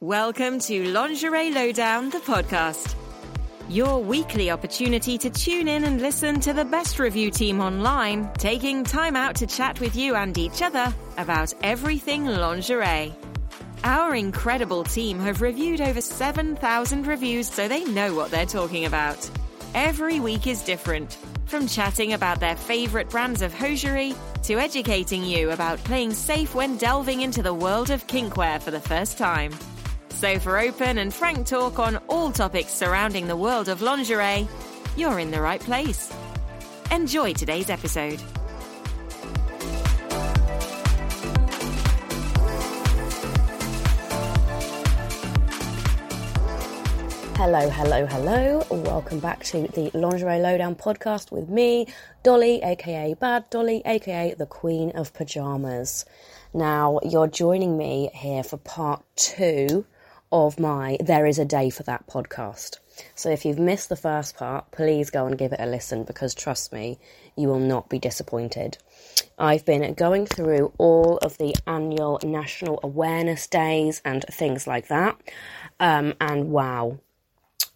Welcome to Lingerie Lowdown, the podcast. Your weekly opportunity to tune in and listen to the best review team online, taking time out to chat with you and each other about everything lingerie. Our incredible team have reviewed over 7,000 reviews so they know what they're talking about. Every week is different, from chatting about their favourite brands of hosiery to educating you about playing safe when delving into the world of kinkwear for the first time. So, for open and frank talk on all topics surrounding the world of lingerie, you're in the right place. Enjoy today's episode. Hello, hello, hello. Welcome back to the Lingerie Lowdown podcast with me, Dolly, aka Bad Dolly, aka the Queen of Pajamas. Now, you're joining me here for part two of my There Is a Day for That podcast. So if you've missed the first part, please go and give it a listen because trust me, you will not be disappointed. I've been going through all of the annual national awareness days and things like that. Um, and wow,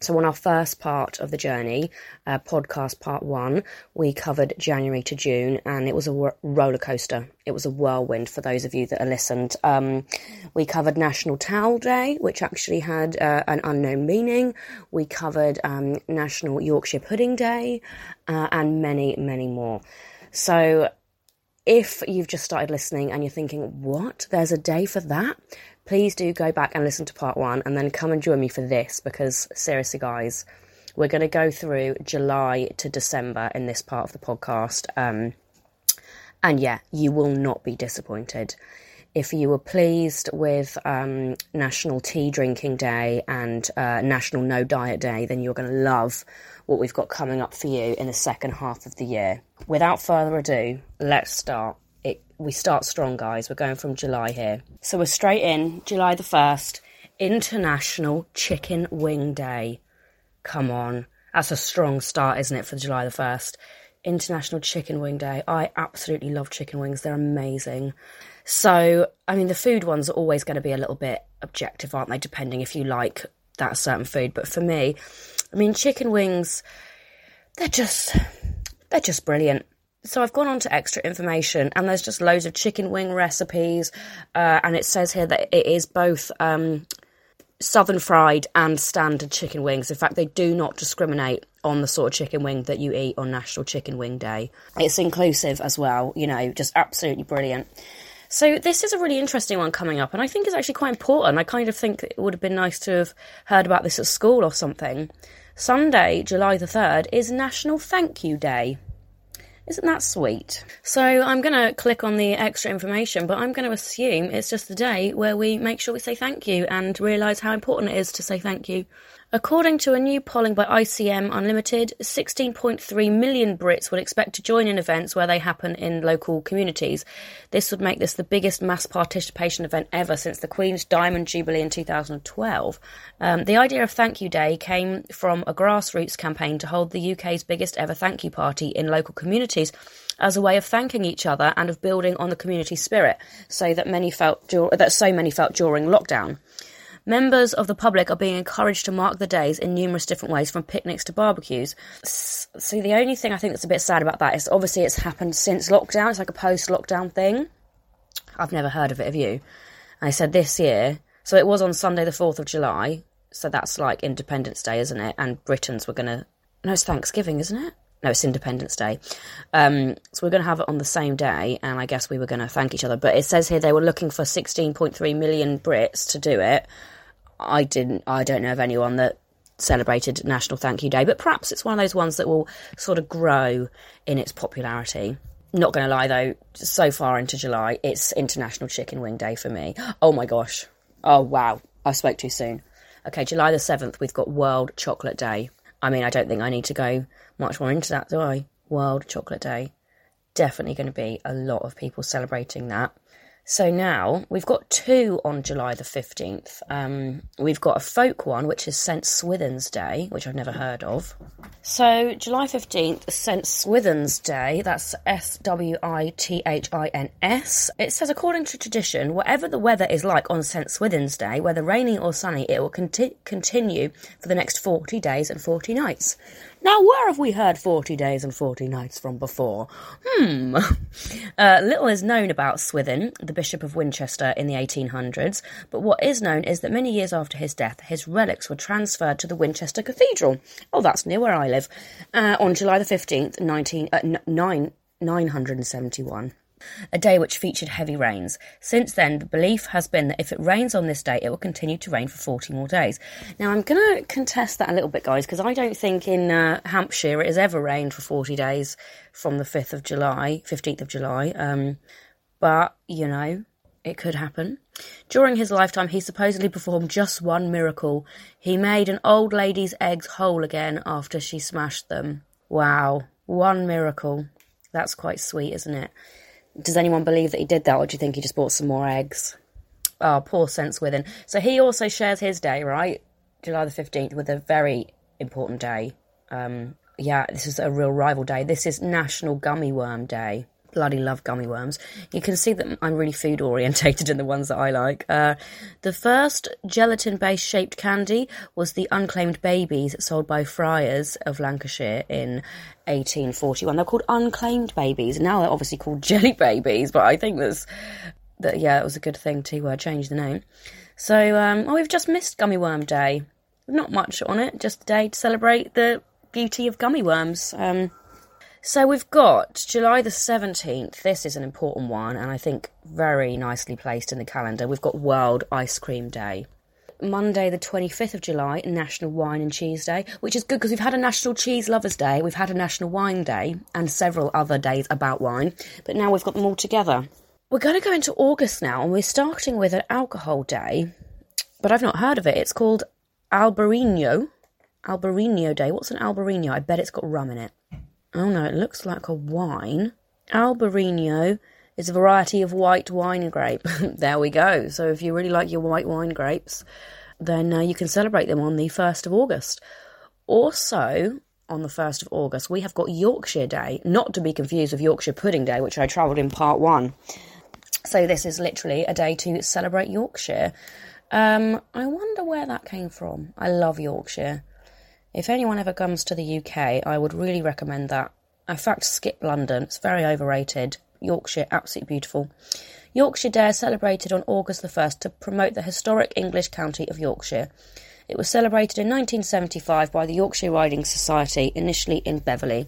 so, on our first part of the journey, uh, podcast part one, we covered January to June, and it was a roller coaster. It was a whirlwind for those of you that are listened. Um, we covered National Towel Day, which actually had uh, an unknown meaning. We covered um, National Yorkshire Pudding Day, uh, and many, many more. So, if you've just started listening and you're thinking, what? There's a day for that? Please do go back and listen to part one and then come and join me for this because seriously, guys, we're going to go through July to December in this part of the podcast. Um, and yeah, you will not be disappointed. If you were pleased with um, National Tea Drinking Day and uh, National No Diet Day, then you're going to love what we've got coming up for you in the second half of the year. Without further ado, let's start we start strong, guys. We're going from July here. So we're straight in, July the 1st, International Chicken Wing Day. Come on. That's a strong start, isn't it, for July the 1st? International Chicken Wing Day. I absolutely love chicken wings. They're amazing. So, I mean, the food ones are always going to be a little bit objective, aren't they? Depending if you like that certain food. But for me, I mean, chicken wings, they're just, they're just brilliant so I've gone on to extra information, and there's just loads of chicken wing recipes, uh, and it says here that it is both um, southern fried and standard chicken wings. In fact, they do not discriminate on the sort of chicken wing that you eat on National Chicken Wing Day. It's inclusive as well, you know, just absolutely brilliant. So this is a really interesting one coming up, and I think it's actually quite important. I kind of think it would have been nice to have heard about this at school or something. Sunday, July the 3rd, is National Thank You Day. Isn't that sweet? So I'm going to click on the extra information, but I'm going to assume it's just the day where we make sure we say thank you and realise how important it is to say thank you. According to a new polling by ICM Unlimited, 16.3 million Brits would expect to join in events where they happen in local communities. This would make this the biggest mass participation event ever since the Queen's Diamond Jubilee in 2012. Um, the idea of Thank You Day came from a grassroots campaign to hold the UK's biggest ever thank you party in local communities as a way of thanking each other and of building on the community spirit, so that many felt that so many felt during lockdown. Members of the public are being encouraged to mark the days in numerous different ways, from picnics to barbecues. See, the only thing I think that's a bit sad about that is obviously it's happened since lockdown. It's like a post-lockdown thing. I've never heard of it. Have you? And I said this year. So it was on Sunday, the fourth of July. So that's like Independence Day, isn't it? And Britons were gonna. No, it's Thanksgiving, isn't it? No, it's Independence Day. Um, so we're going to have it on the same day, and I guess we were going to thank each other. But it says here they were looking for 16.3 million Brits to do it. I didn't. I don't know of anyone that celebrated National Thank You Day, but perhaps it's one of those ones that will sort of grow in its popularity. Not going to lie though, so far into July, it's International Chicken Wing Day for me. Oh my gosh. Oh wow. I spoke too soon. Okay, July the 7th, we've got World Chocolate Day. I mean, I don't think I need to go much more into that, do I? World Chocolate Day. Definitely going to be a lot of people celebrating that. So now we've got two on July the 15th. Um, we've got a folk one, which is St. Swithin's Day, which I've never heard of. So, July 15th, St. Swithin's Day, that's S W I T H I N S. It says, according to tradition, whatever the weather is like on St. Swithin's Day, whether rainy or sunny, it will conti- continue for the next 40 days and 40 nights. Now, where have we heard 40 days and 40 nights from before? Hmm. Uh, little is known about Swithin, the Bishop of Winchester, in the 1800s, but what is known is that many years after his death, his relics were transferred to the Winchester Cathedral. Oh, that's near where I live. Uh, on July the 15th, 19, uh, 9, 971 a day which featured heavy rains. Since then, the belief has been that if it rains on this day, it will continue to rain for 40 more days. Now, I'm going to contest that a little bit, guys, because I don't think in uh, Hampshire it has ever rained for 40 days from the 5th of July, 15th of July. Um, but, you know, it could happen. During his lifetime, he supposedly performed just one miracle. He made an old lady's eggs whole again after she smashed them. Wow, one miracle. That's quite sweet, isn't it? Does anyone believe that he did that, or do you think he just bought some more eggs? Oh, poor St. Swithin. So he also shares his day, right? July the 15th, with a very important day. Um, yeah, this is a real rival day. This is National Gummy Worm Day bloody love gummy worms. You can see that I'm really food orientated in the ones that I like. Uh, the first gelatin based shaped candy was the unclaimed babies sold by Fryers of Lancashire in 1841. They're called unclaimed babies. Now they're obviously called jelly babies, but I think that's that yeah, it was a good thing to uh, change the name. So, um, oh, we've just missed Gummy Worm Day. Not much on it, just a day to celebrate the beauty of gummy worms. Um, so we've got July the 17th. This is an important one, and I think very nicely placed in the calendar. We've got World Ice Cream Day. Monday, the 25th of July, National Wine and Cheese Day, which is good because we've had a National Cheese Lovers Day, we've had a National Wine Day, and several other days about wine, but now we've got them all together. We're going to go into August now, and we're starting with an alcohol day, but I've not heard of it. It's called Albarino. Albarino Day. What's an Albarino? I bet it's got rum in it. Oh no, it looks like a wine. Albarino is a variety of white wine grape. there we go. So if you really like your white wine grapes, then uh, you can celebrate them on the 1st of August. Also, on the 1st of August, we have got Yorkshire Day, not to be confused with Yorkshire Pudding Day, which I travelled in part one. So this is literally a day to celebrate Yorkshire. Um, I wonder where that came from. I love Yorkshire. If anyone ever comes to the UK, I would really recommend that. In fact, skip London, it's very overrated. Yorkshire, absolutely beautiful. Yorkshire Day celebrated on August the 1st to promote the historic English county of Yorkshire. It was celebrated in 1975 by the Yorkshire Riding Society, initially in Beverley,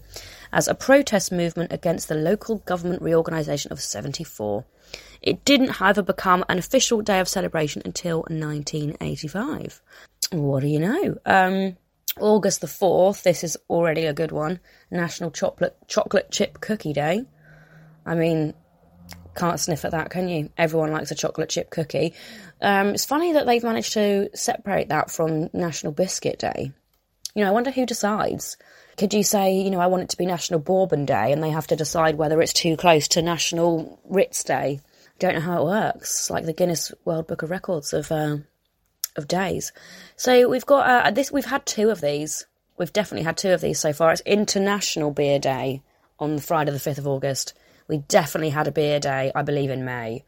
as a protest movement against the local government reorganisation of 74. It didn't, however, become an official day of celebration until 1985. What do you know? Um, August the 4th, this is already a good one. National Chocolate Chocolate Chip Cookie Day. I mean, can't sniff at that, can you? Everyone likes a chocolate chip cookie. Um, it's funny that they've managed to separate that from National Biscuit Day. You know, I wonder who decides. Could you say, you know, I want it to be National Bourbon Day, and they have to decide whether it's too close to National Ritz Day? I don't know how it works. like the Guinness World Book of Records of uh, of days. So we've got uh, this. We've had two of these. We've definitely had two of these so far. It's International Beer Day on Friday the fifth of August. We definitely had a beer day, I believe, in May.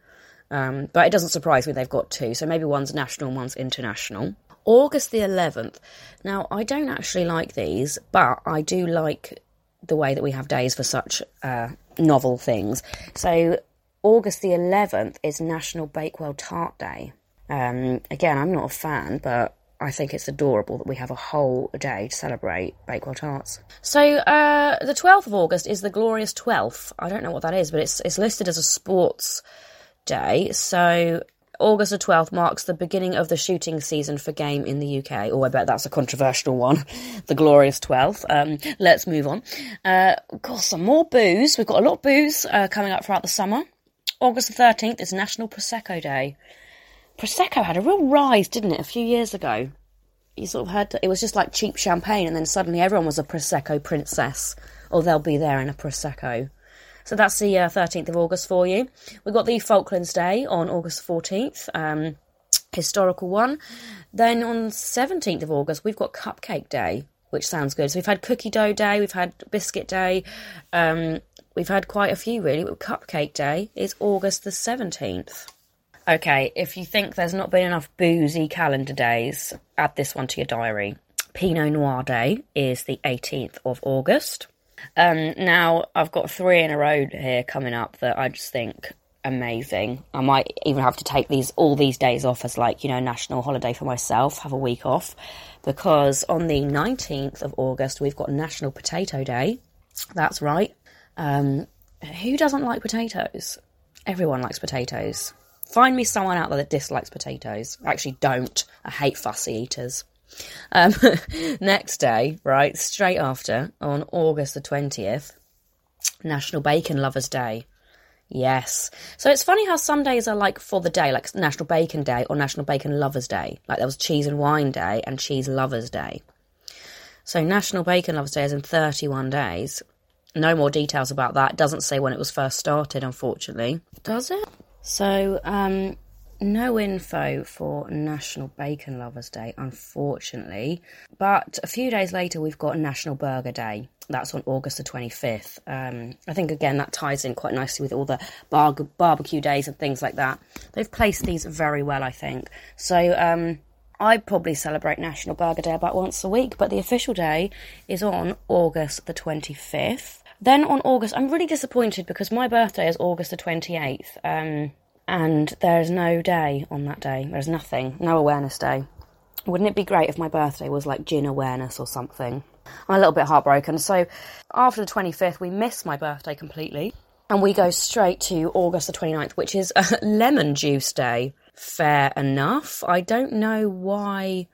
Um, but it doesn't surprise me they've got two. So maybe one's national, one's international. August the 11th. Now, I don't actually like these, but I do like the way that we have days for such uh, novel things. So, August the 11th is National Bakewell Tart Day. Um, again, I'm not a fan, but I think it's adorable that we have a whole day to celebrate Bakewell tarts. So uh, the 12th of August is the glorious 12th. I don't know what that is, but it's it's listed as a sports day. So August the 12th marks the beginning of the shooting season for game in the UK. Oh, I bet that's a controversial one. the glorious 12th. Um, let's move on. Uh, got some more booze. We've got a lot of booze uh, coming up throughout the summer. August the 13th is National Prosecco Day. Prosecco had a real rise, didn't it, a few years ago? You sort of heard it was just like cheap champagne, and then suddenly everyone was a Prosecco princess, or they'll be there in a Prosecco. So that's the uh, 13th of August for you. We've got the Falklands Day on August 14th, um, historical one. Then on 17th of August, we've got Cupcake Day, which sounds good. So we've had Cookie Dough Day, we've had Biscuit Day, um, we've had quite a few really. Cupcake Day is August the 17th. Okay, if you think there's not been enough boozy calendar days, add this one to your diary. Pinot Noir Day is the 18th of August. Um, now, I've got three in a row here coming up that I just think amazing. I might even have to take these all these days off as like, you know, national holiday for myself, have a week off. Because on the 19th of August, we've got National Potato Day. That's right. Um, who doesn't like potatoes? Everyone likes potatoes. Find me someone out there that dislikes potatoes. Actually don't. I hate fussy eaters. Um, next day, right, straight after, on August the 20th, National Bacon Lovers Day. Yes. So it's funny how some days are like for the day, like National Bacon Day or National Bacon Lovers Day. Like there was Cheese and Wine Day and Cheese Lovers Day. So National Bacon Lovers Day is in 31 days. No more details about that. It doesn't say when it was first started, unfortunately. Does it? So, um, no info for National Bacon Lovers Day, unfortunately. But a few days later, we've got National Burger Day. That's on August the 25th. Um, I think, again, that ties in quite nicely with all the bar- barbecue days and things like that. They've placed these very well, I think. So, um, I probably celebrate National Burger Day about once a week, but the official day is on August the 25th. Then on August, I'm really disappointed because my birthday is August the 28th, um, and there's no day on that day. There's nothing, no awareness day. Wouldn't it be great if my birthday was like gin awareness or something? I'm a little bit heartbroken. So after the 25th, we miss my birthday completely. And we go straight to August the 29th, which is lemon juice day. Fair enough. I don't know why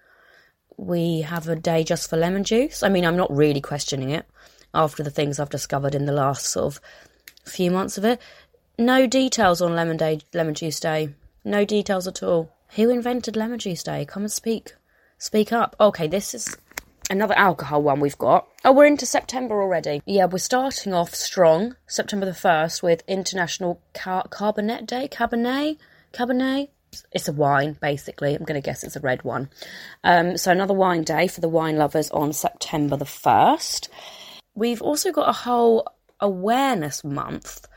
we have a day just for lemon juice. I mean, I'm not really questioning it after the things I've discovered in the last sort of few months of it. No details on Lemon Day, Lemon Juice Day. No details at all. Who invented Lemon Juice Day? Come and speak. Speak up. Okay, this is another alcohol one we've got. Oh, we're into September already. Yeah, we're starting off strong, September the 1st, with International Car- Carbonet Day. Cabernet? Cabernet? It's a wine, basically. I'm going to guess it's a red one. Um, so, another wine day for the wine lovers on September the 1st. We've also got a whole awareness month.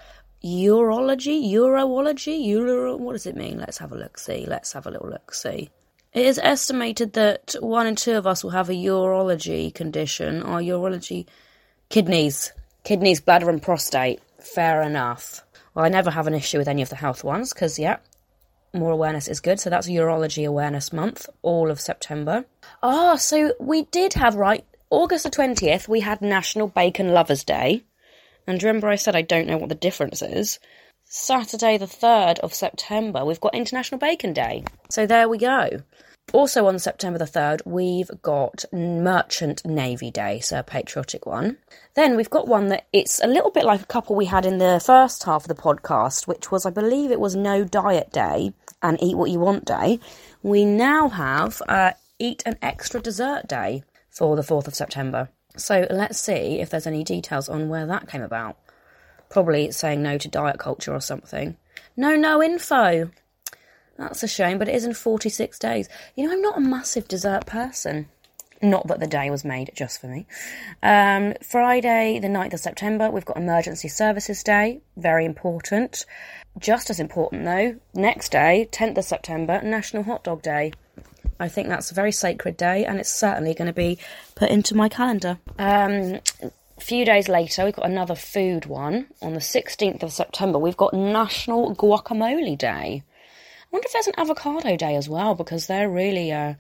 Urology, urology, Euro, what does it mean? Let's have a look see. Let's have a little look see. It is estimated that one in two of us will have a urology condition or urology kidneys, kidneys, bladder, and prostate. Fair enough. Well, I never have an issue with any of the health ones because, yeah, more awareness is good. So that's Urology Awareness Month, all of September. Ah, so we did have, right, August the 20th, we had National Bacon Lovers Day. And remember, I said I don't know what the difference is. Saturday, the 3rd of September, we've got International Bacon Day. So there we go. Also on September the 3rd, we've got Merchant Navy Day, so a patriotic one. Then we've got one that it's a little bit like a couple we had in the first half of the podcast, which was, I believe it was No Diet Day and Eat What You Want Day. We now have uh, Eat an Extra Dessert Day for the 4th of September. So let's see if there's any details on where that came about. Probably saying no to diet culture or something. No, no info. That's a shame, but it is in 46 days. You know, I'm not a massive dessert person. Not that the day was made just for me. Um, Friday, the 9th of September, we've got Emergency Services Day. Very important. Just as important, though, next day, 10th of September, National Hot Dog Day. I think that's a very sacred day, and it's certainly going to be put into my calendar. Um, a few days later, we've got another food one. On the 16th of September, we've got National Guacamole Day. I wonder if there's an avocado day as well, because they're really uh,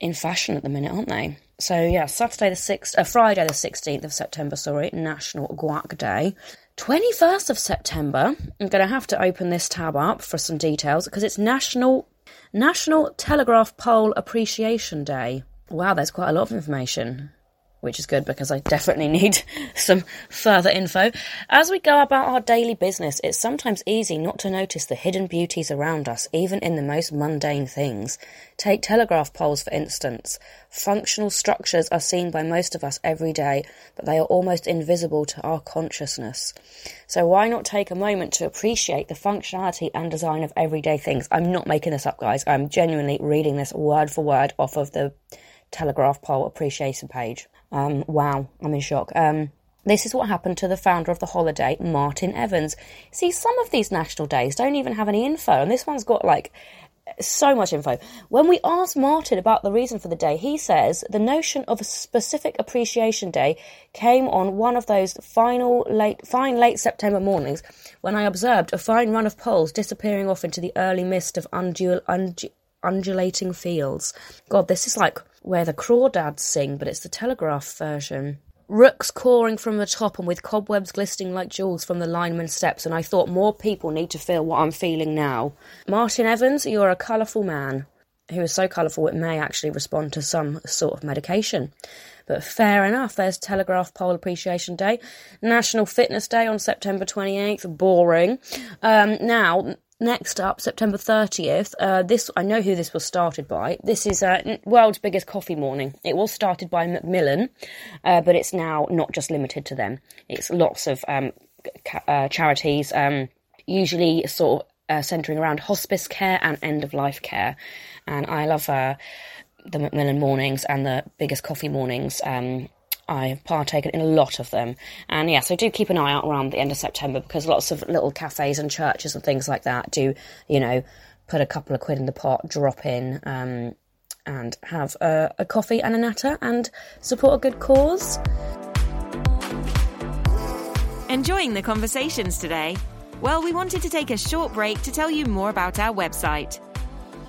in fashion at the minute, aren't they? So yeah, Saturday the sixth, uh, Friday the sixteenth of September. Sorry, National Guac Day. 21st of September, I'm going to have to open this tab up for some details because it's National National Telegraph Pole Appreciation Day. Wow, there's quite a lot of information. Which is good because I definitely need some further info. As we go about our daily business, it's sometimes easy not to notice the hidden beauties around us, even in the most mundane things. Take telegraph poles, for instance. Functional structures are seen by most of us every day, but they are almost invisible to our consciousness. So why not take a moment to appreciate the functionality and design of everyday things? I'm not making this up, guys. I'm genuinely reading this word for word off of the Telegraph Pole appreciation page. Um, wow, I'm in shock. Um, this is what happened to the founder of the holiday, Martin Evans. See, some of these national days don't even have any info, and this one's got like so much info. When we asked Martin about the reason for the day, he says the notion of a specific appreciation day came on one of those final late, fine late September mornings when I observed a fine run of poles disappearing off into the early mist of undul- undu- undulating fields. God, this is like where the crawdads sing, but it's the telegraph version. Rooks cawing from the top and with cobwebs glistening like jewels from the lineman's steps, and I thought more people need to feel what I'm feeling now. Martin Evans, you're a colourful man who is so colourful it may actually respond to some sort of medication. But fair enough, there's Telegraph Pole Appreciation Day, National Fitness Day on September 28th, boring. Um, now, Next up, September 30th, uh, this I know who this was started by. This is uh, world's biggest coffee morning. It was started by Macmillan, uh, but it's now not just limited to them. It's lots of um, ca- uh, charities, um, usually sort of uh, centering around hospice care and end of life care. And I love uh, the Macmillan mornings and the biggest coffee mornings. Um, I've partaken in a lot of them. And yes, I do keep an eye out around the end of September because lots of little cafes and churches and things like that do, you know, put a couple of quid in the pot, drop in, um, and have a, a coffee and a natter and support a good cause. Enjoying the conversations today? Well, we wanted to take a short break to tell you more about our website.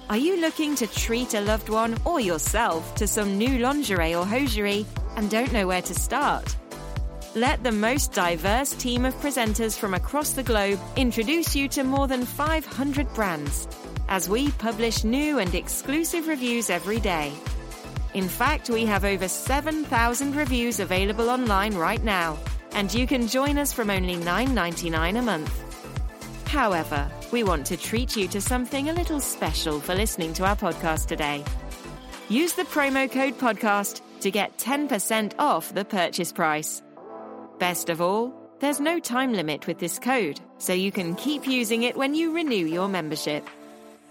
Are you looking to treat a loved one or yourself to some new lingerie or hosiery and don't know where to start? Let the most diverse team of presenters from across the globe introduce you to more than 500 brands as we publish new and exclusive reviews every day. In fact, we have over 7,000 reviews available online right now, and you can join us from only $9.99 a month. However, we want to treat you to something a little special for listening to our podcast today. Use the promo code podcast to get 10% off the purchase price. Best of all, there's no time limit with this code, so you can keep using it when you renew your membership.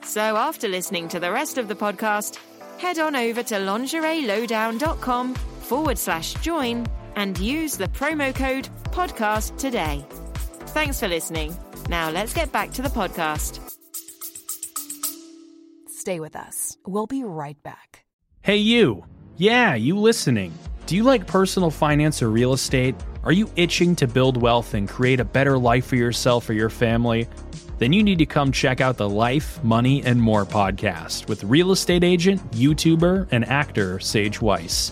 So after listening to the rest of the podcast, head on over to lingerielowdown.com forward slash join and use the promo code podcast today. Thanks for listening. Now let's get back to the podcast. Stay with us. We'll be right back. Hey, you. Yeah, you listening. Do you like personal finance or real estate? Are you itching to build wealth and create a better life for yourself or your family? Then you need to come check out the Life, Money, and More podcast with real estate agent, YouTuber, and actor Sage Weiss.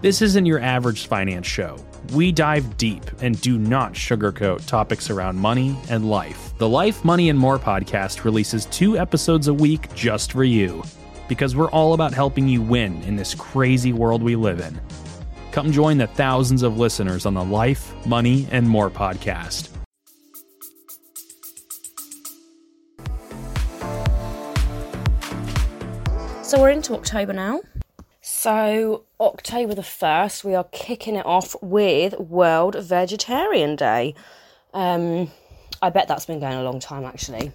This isn't your average finance show. We dive deep and do not sugarcoat topics around money and life. The Life, Money, and More podcast releases two episodes a week just for you because we're all about helping you win in this crazy world we live in. Come join the thousands of listeners on the Life, Money, and More podcast. So we're into October now. So, October the 1st, we are kicking it off with World Vegetarian Day. Um, I bet that's been going a long time actually.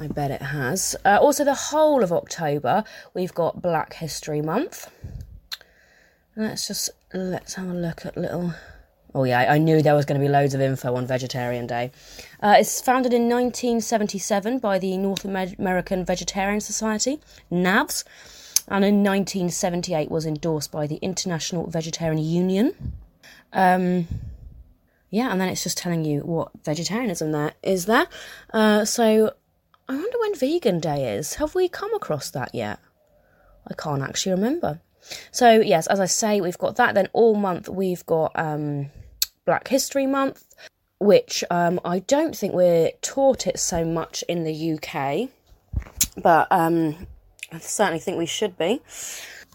I bet it has. Uh, also, the whole of October, we've got Black History Month. Let's just let's have a look at little. Oh yeah, I knew there was going to be loads of info on Vegetarian Day. Uh, it's founded in 1977 by the North American Vegetarian Society (NAVS), and in 1978 was endorsed by the International Vegetarian Union. Um, yeah, and then it's just telling you what vegetarianism there is there. Uh, so I wonder when Vegan Day is. Have we come across that yet? I can't actually remember. So yes, as I say, we've got that. Then all month we've got um, Black History Month, which um, I don't think we're taught it so much in the UK, but um, I certainly think we should be.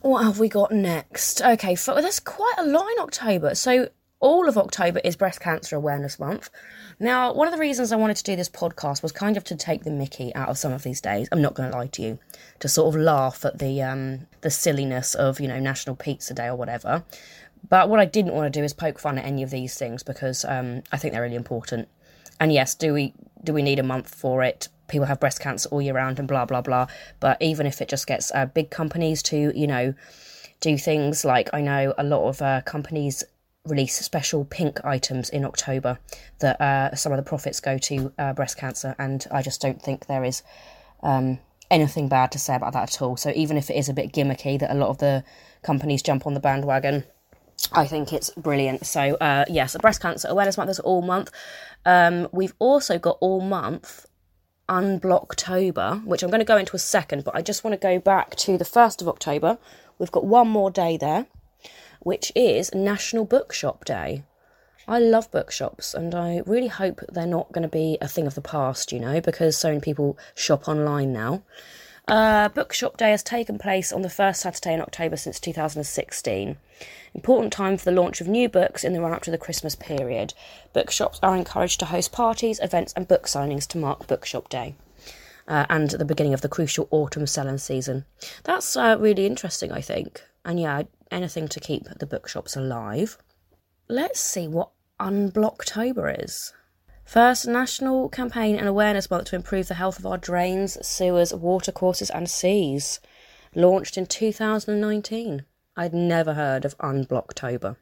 What have we got next? Okay, for, there's quite a lot in October. So all of October is Breast Cancer Awareness Month. Now, one of the reasons I wanted to do this podcast was kind of to take the mickey out of some of these days. I'm not going to lie to you, to sort of laugh at the um, the silliness of you know National Pizza Day or whatever. But what I didn't want to do is poke fun at any of these things because um, I think they're really important. And yes, do we do we need a month for it? People have breast cancer all year round and blah blah blah. But even if it just gets uh, big companies to you know do things like I know a lot of uh, companies release special pink items in October that uh, some of the profits go to uh, breast cancer, and I just don't think there is um, anything bad to say about that at all. So even if it is a bit gimmicky that a lot of the companies jump on the bandwagon, I think it's brilliant. So uh, yes, breast cancer awareness month is all month. Um, we've also got all month Unblocktober, which I'm going to go into a second, but I just want to go back to the 1st of October. We've got one more day there which is National Bookshop Day. I love bookshops and I really hope they're not going to be a thing of the past, you know, because so many people shop online now. Uh, Bookshop Day has taken place on the first Saturday in October since 2016. Important time for the launch of new books in the run up to the Christmas period. Bookshops are encouraged to host parties, events, and book signings to mark Bookshop Day. Uh, and the beginning of the crucial autumn selling season. That's uh, really interesting, I think. And yeah, anything to keep the bookshops alive. Let's see what Unblocktober is. First, National Campaign and Awareness Month to improve the health of our drains, sewers, watercourses, and seas. Launched in 2019. I'd never heard of Unblocktober.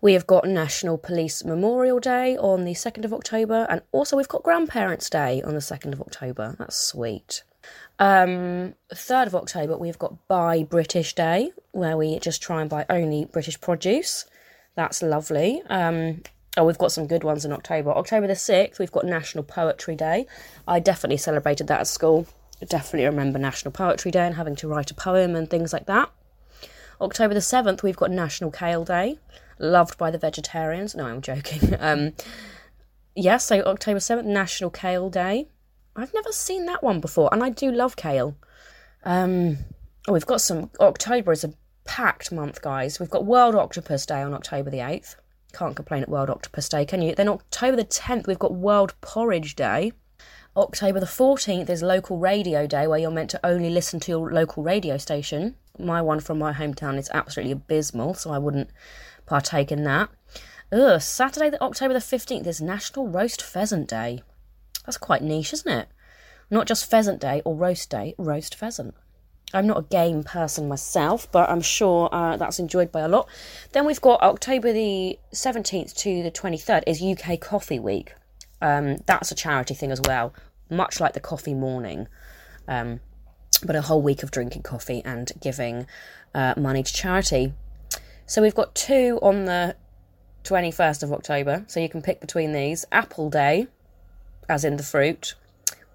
We have got National Police Memorial Day on the 2nd of October, and also we've got Grandparents' Day on the 2nd of October. That's sweet. Um, 3rd of October, we've got Buy British Day, where we just try and buy only British produce. That's lovely. Um, oh, we've got some good ones in October. October the 6th, we've got National Poetry Day. I definitely celebrated that at school. I definitely remember National Poetry Day and having to write a poem and things like that. October the 7th, we've got National Kale Day, loved by the vegetarians. No, I'm joking. Um, yes, yeah, so October 7th, National Kale Day. I've never seen that one before, and I do love kale. Um, oh, we've got some. October is a packed month, guys. We've got World Octopus Day on October the 8th. Can't complain at World Octopus Day, can you? Then October the 10th, we've got World Porridge Day. October the 14th is Local Radio Day, where you're meant to only listen to your local radio station. My one from my hometown is absolutely abysmal, so I wouldn't partake in that. Ugh, Saturday, the October the 15th is National Roast Pheasant Day. That's quite niche, isn't it? Not just pheasant day or roast day, roast pheasant. I'm not a game person myself, but I'm sure uh, that's enjoyed by a lot. Then we've got October the 17th to the 23rd is UK Coffee Week. Um, that's a charity thing as well, much like the coffee morning, um, but a whole week of drinking coffee and giving uh, money to charity. So we've got two on the 21st of October, so you can pick between these Apple Day, as in the fruit,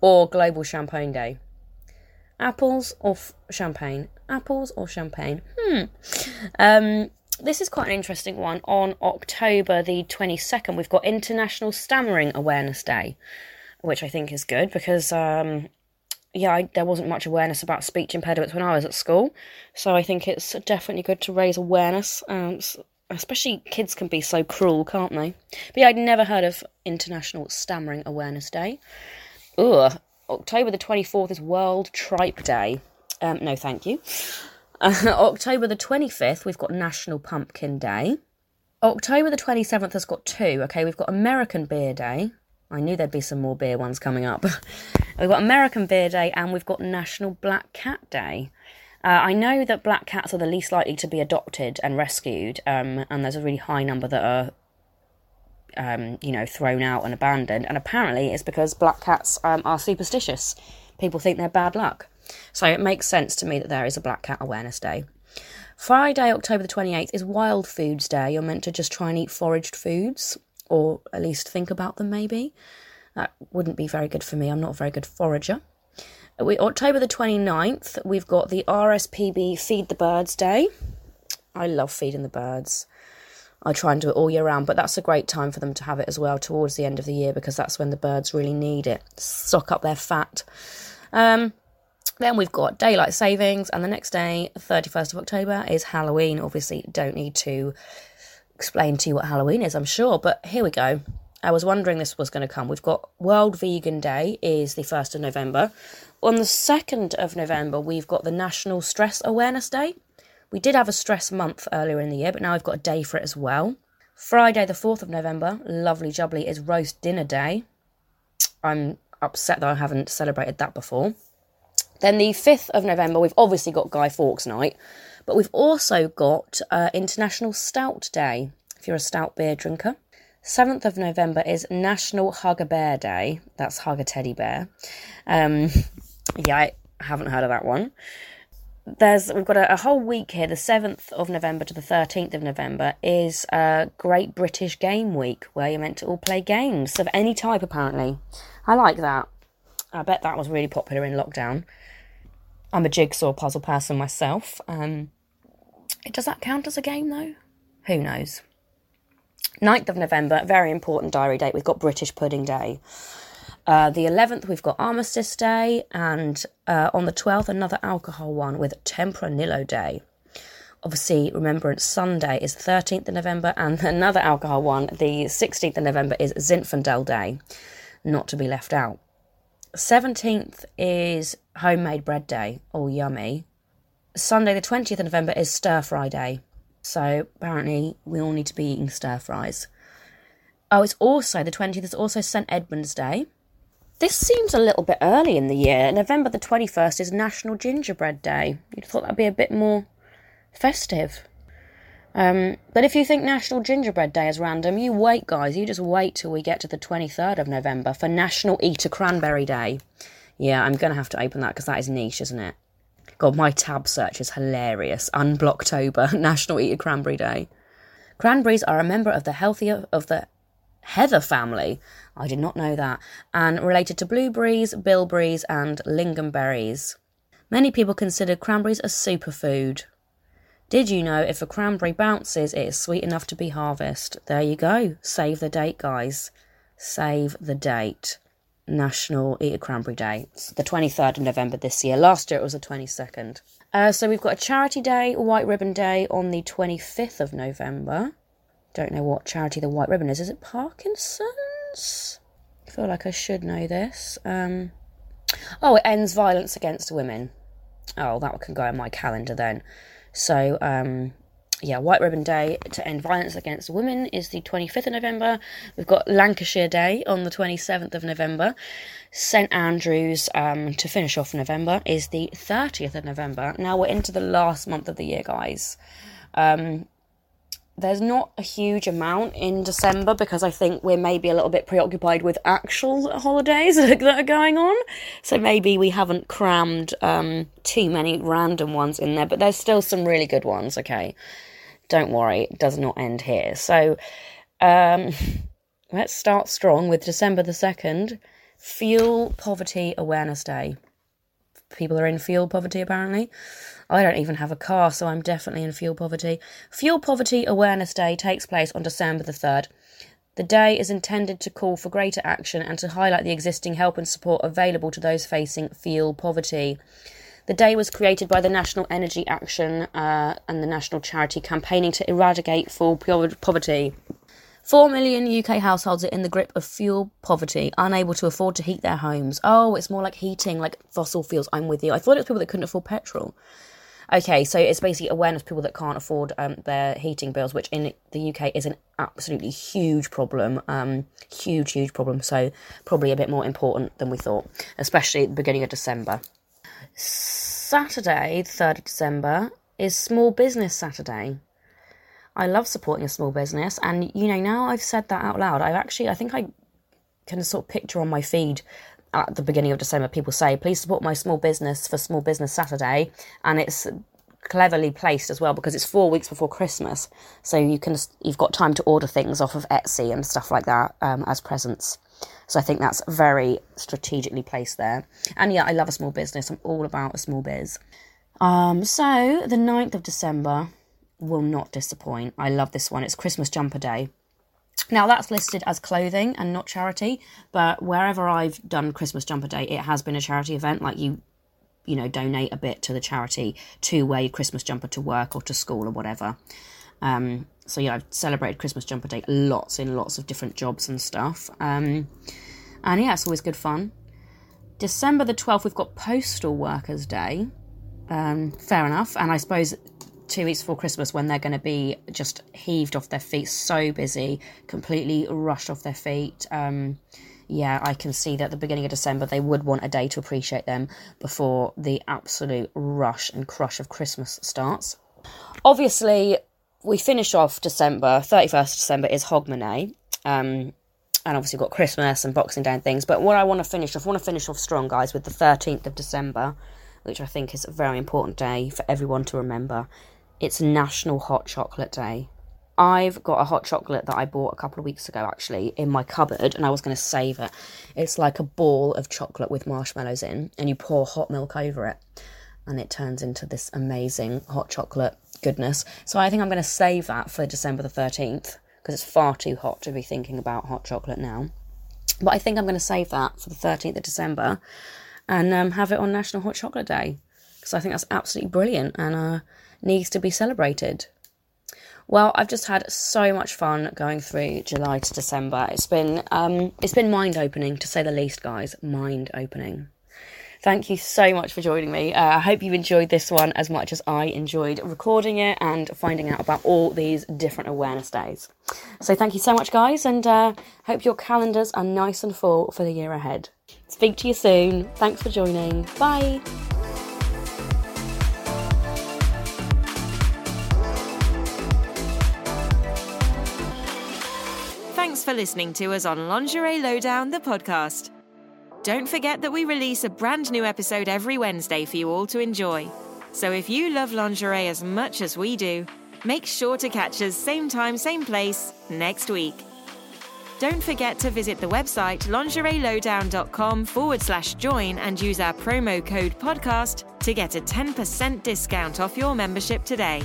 or Global Champagne Day. Apples or f- champagne? Apples or champagne? Hmm. Um, this is quite an interesting one. On October the 22nd, we've got International Stammering Awareness Day, which I think is good because, um, yeah, I, there wasn't much awareness about speech impediments when I was at school. So I think it's definitely good to raise awareness. Um, especially kids can be so cruel, can't they? But yeah, I'd never heard of International Stammering Awareness Day. Ugh. October the 24th is World Tripe Day. Um, no, thank you. Uh, October the 25th, we've got National Pumpkin Day. October the 27th has got two. Okay, we've got American Beer Day. I knew there'd be some more beer ones coming up. we've got American Beer Day and we've got National Black Cat Day. Uh, I know that black cats are the least likely to be adopted and rescued, um, and there's a really high number that are, um, you know, thrown out and abandoned. And apparently, it's because black cats um, are superstitious. People think they're bad luck. So it makes sense to me that there is a Black Cat Awareness Day. Friday, October the 28th, is Wild Foods Day. You're meant to just try and eat foraged foods, or at least think about them, maybe. That wouldn't be very good for me. I'm not a very good forager. We, October the 29th, we've got the RSPB Feed the Birds Day. I love feeding the birds. I try and do it all year round, but that's a great time for them to have it as well towards the end of the year because that's when the birds really need it. Stock up their fat. Um, Then we've got daylight savings, and the next day, 31st of October, is Halloween. Obviously, don't need to explain to you what Halloween is, I'm sure, but here we go. I was wondering this was going to come. We've got World Vegan Day is the 1st of November. On the 2nd of November, we've got the National Stress Awareness Day. We did have a stress month earlier in the year, but now we've got a day for it as well. Friday, the 4th of November, lovely jubbly, is Roast Dinner Day. I'm upset that I haven't celebrated that before. Then the 5th of November, we've obviously got Guy Fawkes Night, but we've also got uh, International Stout Day, if you're a stout beer drinker. 7th of November is National Hug a Bear Day. That's Hug a Teddy Bear. Um, yeah, I haven't heard of that one. There's we've got a, a, whole week here. The 7th of November to the 13th of November is a Great British Game Week where you're meant to all play games of any type, apparently. I like that. I bet that was really popular in lockdown. I'm a jigsaw puzzle person myself. Um, does that count as a game though? Who knows? 9th of November, very important diary date. We've got British Pudding Day. Uh, the 11th, we've got Armistice Day, and uh, on the 12th, another alcohol one with Tempranillo Day. Obviously, Remembrance Sunday is 13th of November, and another alcohol one, the 16th of November, is Zinfandel Day, not to be left out. 17th is Homemade Bread Day, all yummy. Sunday, the 20th of November, is Stir Fry Day. So apparently, we all need to be eating stir fries. Oh, it's also the 20th it's also St Edmund's Day. This seems a little bit early in the year. November the 21st is National Gingerbread Day. You'd thought that'd be a bit more festive. Um, but if you think National Gingerbread Day is random, you wait, guys. You just wait till we get to the 23rd of November for National Eat a Cranberry Day. Yeah, I'm going to have to open that because that is niche, isn't it? God, my tab search is hilarious. Unblocktober, National Eat a Cranberry Day. Cranberries are a member of the healthier of the heather family. I did not know that. And related to blueberries, bilberries, and lingonberries. Many people consider cranberries a superfood. Did you know if a cranberry bounces, it is sweet enough to be harvest? There you go. Save the date, guys. Save the date. National Eat a Cranberry Day. It's the 23rd of November this year. Last year it was the 22nd. Uh, so we've got a charity day, White Ribbon Day on the 25th of November. Don't know what charity the White Ribbon is. Is it Parkinson's? I feel like I should know this. Um, oh, it ends violence against women. Oh, that can go in my calendar then. So, um, yeah, White Ribbon Day to end violence against women is the 25th of November. We've got Lancashire Day on the 27th of November. St Andrews um, to finish off November is the 30th of November. Now we're into the last month of the year, guys. Um, there's not a huge amount in December because I think we're maybe a little bit preoccupied with actual holidays that are going on. So maybe we haven't crammed um, too many random ones in there, but there's still some really good ones, okay? Don't worry, it does not end here. So um, let's start strong with December the 2nd, Fuel Poverty Awareness Day. People are in fuel poverty apparently. I don't even have a car, so I'm definitely in fuel poverty. Fuel Poverty Awareness Day takes place on December the 3rd. The day is intended to call for greater action and to highlight the existing help and support available to those facing fuel poverty. The day was created by the National Energy Action uh, and the national charity campaigning to eradicate fuel poverty. Four million UK households are in the grip of fuel poverty, unable to afford to heat their homes. Oh, it's more like heating, like fossil fuels. I'm with you. I thought it was people that couldn't afford petrol. Okay, so it's basically awareness people that can't afford um, their heating bills, which in the UK is an absolutely huge problem. Um, huge, huge problem. So probably a bit more important than we thought, especially at the beginning of December. Saturday, the 3rd of December, is Small Business Saturday. I love supporting a small business, and you know, now I've said that out loud, I've actually, I think I can sort of picture on my feed at the beginning of December people say, please support my small business for Small Business Saturday, and it's cleverly placed as well because it's four weeks before Christmas, so you can you've got time to order things off of Etsy and stuff like that um, as presents. So I think that's very strategically placed there. And yeah, I love a small business. I'm all about a small biz. Um, so the 9th of December will not disappoint. I love this one. It's Christmas Jumper Day. Now that's listed as clothing and not charity, but wherever I've done Christmas Jumper Day, it has been a charity event. Like you you know, donate a bit to the charity to wear your Christmas jumper to work or to school or whatever. Um, so yeah, I've celebrated Christmas jumper day lots in lots of different jobs and stuff. Um, and yeah, it's always good fun. December the 12th, we've got Postal Workers Day. Um, fair enough. And I suppose two weeks before Christmas, when they're going to be just heaved off their feet, so busy, completely rushed off their feet. Um, yeah, I can see that at the beginning of December they would want a day to appreciate them before the absolute rush and crush of Christmas starts. Obviously, we finish off December, 31st December is Hogmanay. Um, and obviously we've got Christmas and Boxing Day and things. But what I want to finish off, I want to finish off strong, guys, with the 13th of December, which I think is a very important day for everyone to remember. It's National Hot Chocolate Day. I've got a hot chocolate that I bought a couple of weeks ago actually in my cupboard and I was going to save it. It's like a ball of chocolate with marshmallows in and you pour hot milk over it and it turns into this amazing hot chocolate goodness. So I think I'm going to save that for December the 13th because it's far too hot to be thinking about hot chocolate now. But I think I'm going to save that for the 13th of December and um, have it on National Hot Chocolate Day because I think that's absolutely brilliant and uh, needs to be celebrated. Well, I've just had so much fun going through July to December. It's been um, it's been mind opening to say the least, guys. Mind opening. Thank you so much for joining me. Uh, I hope you enjoyed this one as much as I enjoyed recording it and finding out about all these different awareness days. So thank you so much, guys, and uh, hope your calendars are nice and full for the year ahead. Speak to you soon. Thanks for joining. Bye. for listening to us on Lingerie Lowdown, the podcast. Don't forget that we release a brand new episode every Wednesday for you all to enjoy. So if you love lingerie as much as we do, make sure to catch us same time, same place next week. Don't forget to visit the website lingerielowdown.com forward slash join and use our promo code podcast to get a 10% discount off your membership today.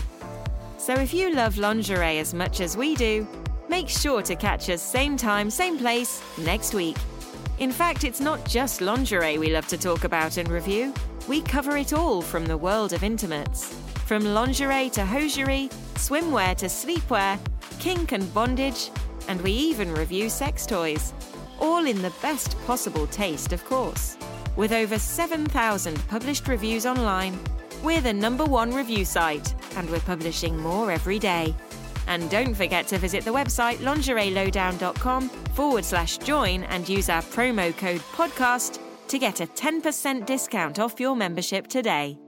So if you love lingerie as much as we do, make sure to catch us same time, same place next week. In fact, it's not just lingerie we love to talk about and review. We cover it all from the world of intimates. From lingerie to hosiery, swimwear to sleepwear, kink and bondage, and we even review sex toys. All in the best possible taste, of course. With over 7,000 published reviews online, we're the number one review site, and we're publishing more every day. And don't forget to visit the website lingerielowdown.com forward slash join and use our promo code podcast to get a 10% discount off your membership today.